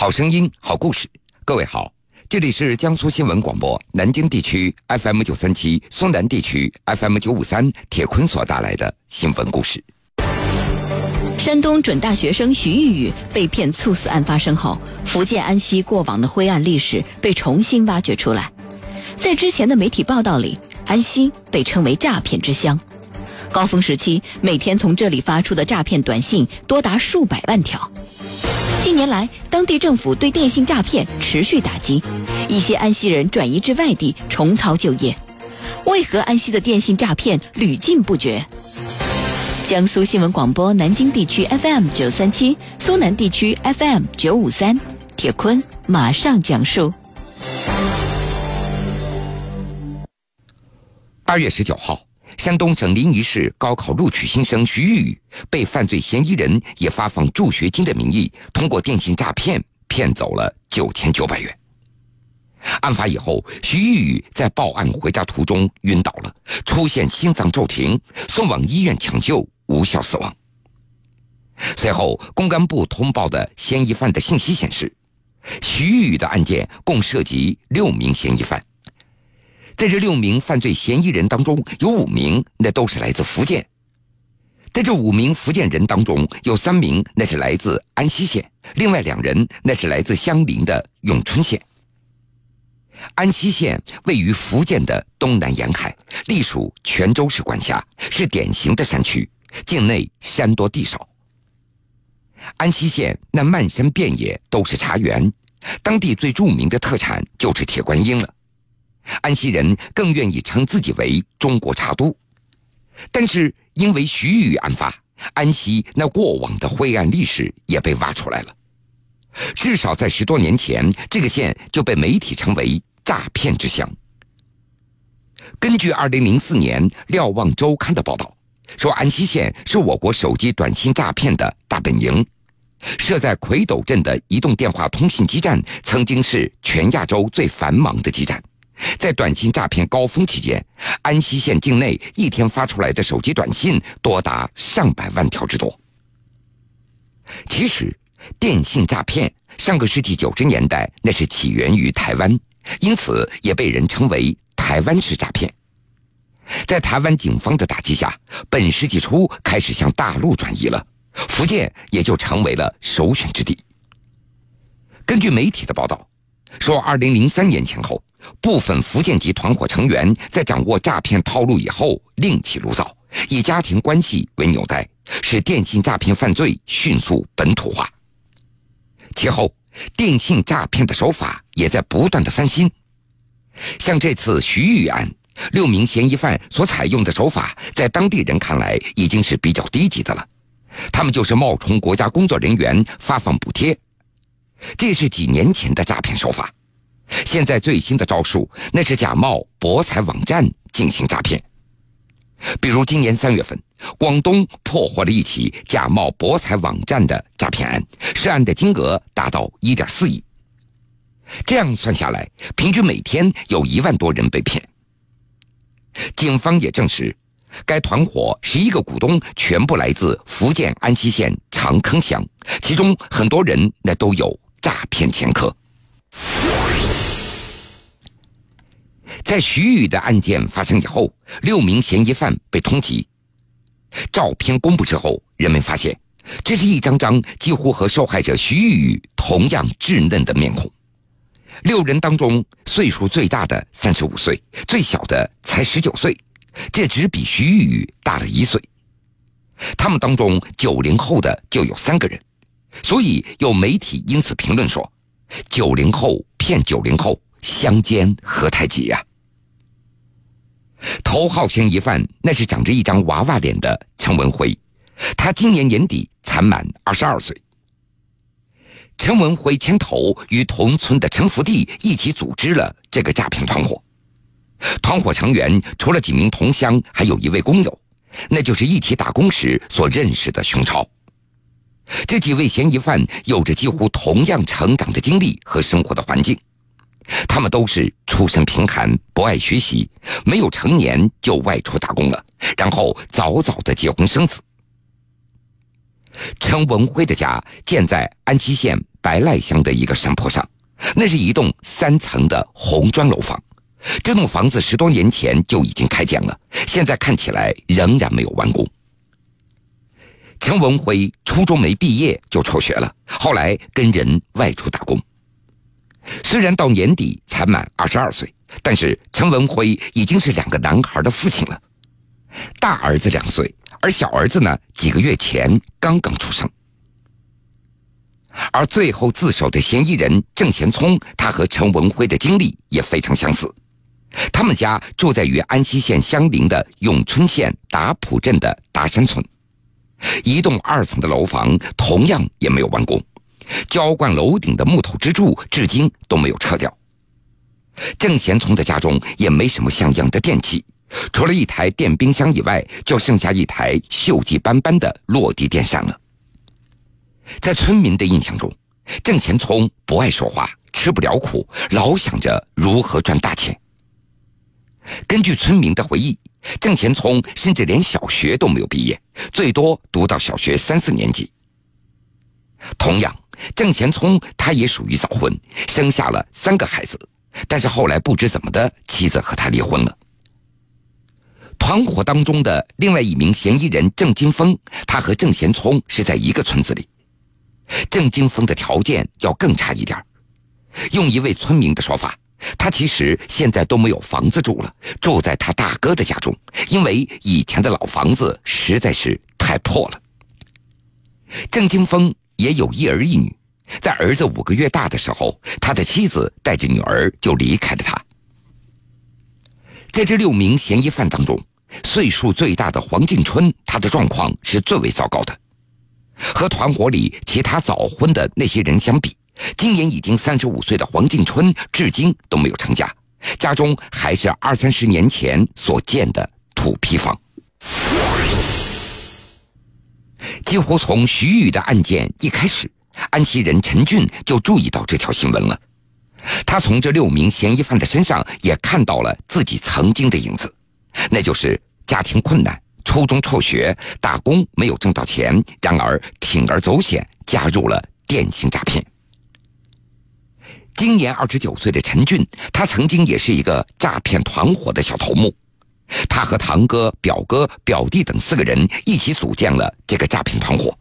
好声音，好故事。各位好，这里是江苏新闻广播南京地区 FM 九三七、苏南地区 FM 九五三。铁坤所带来的新闻故事。山东准大学生徐玉玉被骗猝死案发生后，福建安溪过往的灰暗历史被重新挖掘出来。在之前的媒体报道里，安溪被称为诈骗之乡。高峰时期，每天从这里发出的诈骗短信多达数百万条。近年来，当地政府对电信诈骗持续打击，一些安溪人转移至外地重操旧业。为何安溪的电信诈骗屡禁不绝？江苏新闻广播南京地区 FM 九三七，苏南地区 FM 九五三，铁坤马上讲述。二月十九号。山东省临沂市高考录取新生徐玉玉被犯罪嫌疑人以发放助学金的名义，通过电信诈骗骗走了九千九百元。案发以后，徐玉玉在报案回家途中晕倒了，出现心脏骤停，送往医院抢救无效死亡。随后，公安部通报的嫌疑犯的信息显示，徐玉玉的案件共涉及六名嫌疑犯。在这六名犯罪嫌疑人当中，有五名那都是来自福建。在这五名福建人当中，有三名那是来自安溪县，另外两人那是来自相邻的永春县。安溪县位于福建的东南沿海，隶属泉州市管辖，是典型的山区，境内山多地少。安溪县那漫山遍野都是茶园，当地最著名的特产就是铁观音了。安溪人更愿意称自己为中国茶都，但是因为徐玉案发，安溪那过往的灰暗历史也被挖出来了。至少在十多年前，这个县就被媒体称为诈骗之乡。根据二零零四年《瞭望周刊》的报道，说安溪县是我国手机短信诈骗的大本营，设在魁斗镇的移动电话通信基站曾经是全亚洲最繁忙的基站。在短信诈骗高峰期间，安溪县境内一天发出来的手机短信多达上百万条之多。其实，电信诈骗上个世纪九十年代那是起源于台湾，因此也被人称为台湾式诈骗。在台湾警方的打击下，本世纪初开始向大陆转移了，福建也就成为了首选之地。根据媒体的报道，说二零零三年前后。部分福建籍团伙成员在掌握诈骗套路以后，另起炉灶，以家庭关系为纽带，使电信诈骗犯罪迅速本土化。其后，电信诈骗的手法也在不断的翻新。像这次徐玉案，六名嫌疑犯所采用的手法，在当地人看来已经是比较低级的了。他们就是冒充国家工作人员发放补贴，这是几年前的诈骗手法。现在最新的招数，那是假冒博彩网站进行诈骗。比如今年三月份，广东破获了一起假冒博彩网站的诈骗案，涉案的金额达到一点四亿。这样算下来，平均每天有一万多人被骗。警方也证实，该团伙十一个股东全部来自福建安溪县长坑乡，其中很多人那都有诈骗前科。在徐宇的案件发生以后，六名嫌疑犯被通缉。照片公布之后，人们发现，这是一张张几乎和受害者徐宇同样稚嫩的面孔。六人当中，岁数最大的三十五岁，最小的才十九岁，这只比徐宇大了一岁。他们当中九零后的就有三个人，所以有媒体因此评论说：“九零后骗九零后。”相煎何太急呀！头号嫌疑犯那是长着一张娃娃脸的陈文辉，他今年年底才满二十二岁。陈文辉牵头与同村的陈福地一起组织了这个诈骗团伙，团伙成员除了几名同乡，还有一位工友，那就是一起打工时所认识的熊超。这几位嫌疑犯有着几乎同样成长的经历和生活的环境。他们都是出身贫寒，不爱学习，没有成年就外出打工了，然后早早的结婚生子。陈文辉的家建在安溪县白赖乡的一个山坡上，那是一栋三层的红砖楼房。这栋房子十多年前就已经开建了，现在看起来仍然没有完工。陈文辉初中没毕业就辍学了，后来跟人外出打工。虽然到年底才满二十二岁，但是陈文辉已经是两个男孩的父亲了。大儿子两岁，而小儿子呢，几个月前刚刚出生。而最后自首的嫌疑人郑贤聪，他和陈文辉的经历也非常相似。他们家住在与安溪县相邻的永春县达浦镇的达山村。一栋二层的楼房同样也没有完工，浇灌楼顶的木头支柱至今都没有撤掉。郑贤聪的家中也没什么像样的电器，除了一台电冰箱以外，就剩下一台锈迹斑斑的落地电扇了。在村民的印象中，郑贤聪不爱说话，吃不了苦，老想着如何赚大钱。根据村民的回忆。郑贤聪甚至连小学都没有毕业，最多读到小学三四年级。同样，郑贤聪他也属于早婚，生下了三个孩子，但是后来不知怎么的，妻子和他离婚了。团伙当中的另外一名嫌疑人郑金峰，他和郑贤聪是在一个村子里。郑金峰的条件要更差一点，用一位村民的说法。他其实现在都没有房子住了，住在他大哥的家中，因为以前的老房子实在是太破了。郑金峰也有一儿一女，在儿子五个月大的时候，他的妻子带着女儿就离开了他。在这六名嫌疑犯当中，岁数最大的黄进春，他的状况是最为糟糕的，和团伙里其他早婚的那些人相比。今年已经三十五岁的黄进春，至今都没有成家，家中还是二三十年前所建的土坯房。几乎从徐宇的案件一开始，安溪人陈俊就注意到这条新闻了。他从这六名嫌疑犯的身上也看到了自己曾经的影子，那就是家庭困难、初中辍学、打工没有挣到钱，然而铤而走险加入了电信诈骗。今年二十九岁的陈俊，他曾经也是一个诈骗团伙的小头目。他和堂哥、表哥、表弟等四个人一起组建了这个诈骗团伙。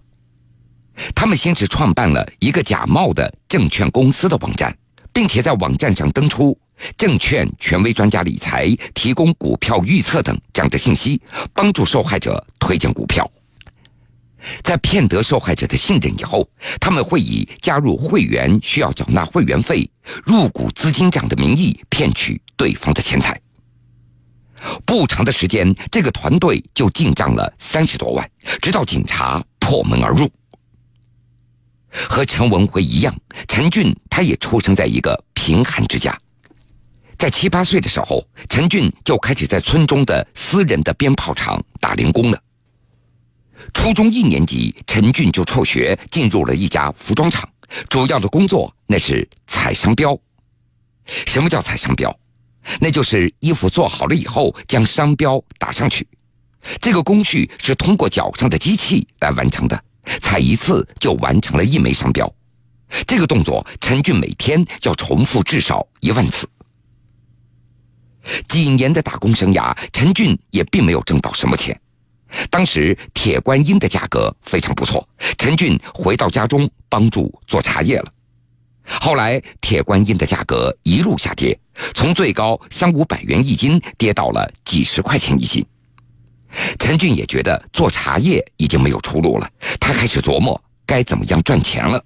他们先是创办了一个假冒的证券公司的网站，并且在网站上登出“证券权威专家理财”、提供股票预测等这样的信息，帮助受害者推荐股票。在骗得受害者的信任以后，他们会以加入会员需要缴纳会员费、入股资金这样的名义骗取对方的钱财。不长的时间，这个团队就进账了三十多万，直到警察破门而入。和陈文辉一样，陈俊他也出生在一个贫寒之家，在七八岁的时候，陈俊就开始在村中的私人的鞭炮厂打零工了。初中一年级，陈俊就辍学，进入了一家服装厂，主要的工作那是踩商标。什么叫踩商标？那就是衣服做好了以后，将商标打上去。这个工序是通过脚上的机器来完成的，踩一次就完成了一枚商标。这个动作，陈俊每天要重复至少一万次。几年的打工生涯，陈俊也并没有挣到什么钱。当时铁观音的价格非常不错，陈俊回到家中帮助做茶叶了。后来铁观音的价格一路下跌，从最高三五百元一斤跌到了几十块钱一斤。陈俊也觉得做茶叶已经没有出路了，他开始琢磨该怎么样赚钱了。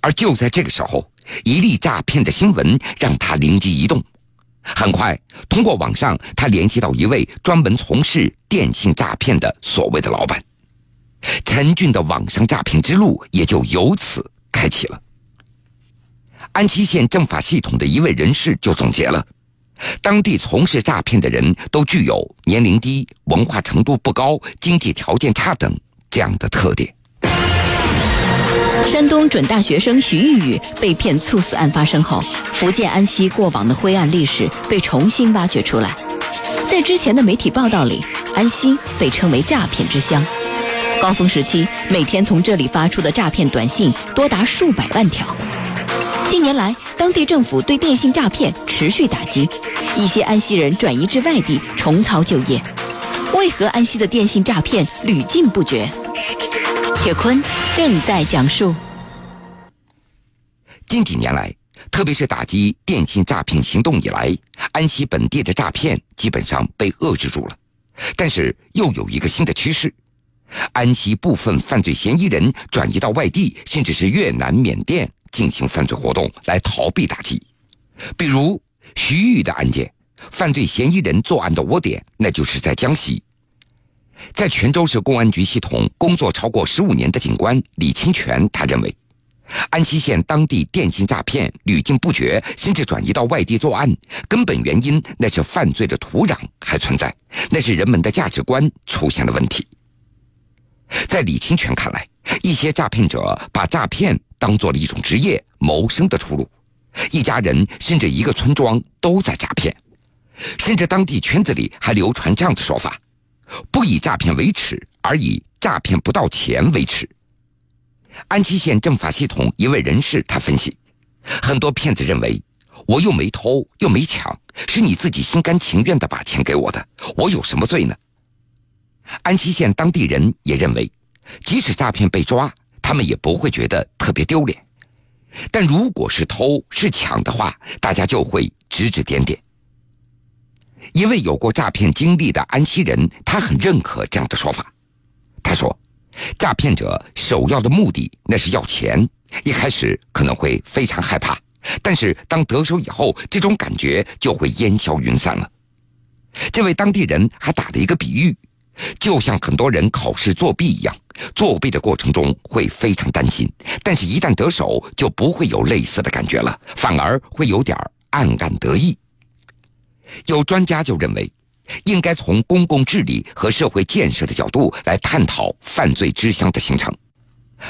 而就在这个时候，一例诈骗的新闻让他灵机一动。很快，通过网上，他联系到一位专门从事电信诈骗的所谓的老板，陈俊的网上诈骗之路也就由此开启了。安溪县政法系统的一位人士就总结了，当地从事诈骗的人都具有年龄低、文化程度不高、经济条件差等这样的特点。山东准大学生徐玉玉被骗猝死案发生后，福建安溪过往的灰暗历史被重新挖掘出来。在之前的媒体报道里，安溪被称为诈骗之乡。高峰时期，每天从这里发出的诈骗短信多达数百万条。近年来，当地政府对电信诈骗持续打击，一些安溪人转移至外地重操旧业。为何安溪的电信诈骗屡禁不绝？铁坤正在讲述。近几年来，特别是打击电信诈骗行动以来，安溪本地的诈骗基本上被遏制住了。但是又有一个新的趋势，安溪部分犯罪嫌疑人转移到外地，甚至是越南、缅甸。进行犯罪活动来逃避打击，比如徐玉的案件，犯罪嫌疑人作案的窝点那就是在江西。在泉州市公安局系统工作超过十五年的警官李清泉，他认为，安溪县当地电信诈骗屡禁不绝，甚至转移到外地作案，根本原因那是犯罪的土壤还存在，那是人们的价值观出现了问题。在李清泉看来，一些诈骗者把诈骗。当做了一种职业谋生的出路，一家人甚至一个村庄都在诈骗，甚至当地圈子里还流传这样的说法：不以诈骗为耻，而以诈骗不到钱为耻。安溪县政法系统一位人士他分析，很多骗子认为我又没偷又没抢，是你自己心甘情愿的把钱给我的，我有什么罪呢？安溪县当地人也认为，即使诈骗被抓。他们也不会觉得特别丢脸，但如果是偷是抢的话，大家就会指指点点。因为有过诈骗经历的安溪人，他很认可这样的说法。他说：“诈骗者首要的目的那是要钱，一开始可能会非常害怕，但是当得手以后，这种感觉就会烟消云散了。”这位当地人还打了一个比喻。就像很多人考试作弊一样，作弊的过程中会非常担心，但是一旦得手，就不会有类似的感觉了，反而会有点暗暗得意。有专家就认为，应该从公共治理和社会建设的角度来探讨犯罪之乡的形成。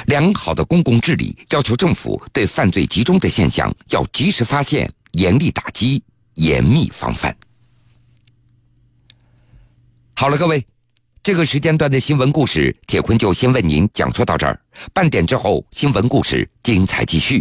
良好的公共治理要求政府对犯罪集中的现象要及时发现、严厉打击、严密防范。好了，各位。这个时间段的新闻故事，铁坤就先为您讲述到这儿。半点之后，新闻故事精彩继续。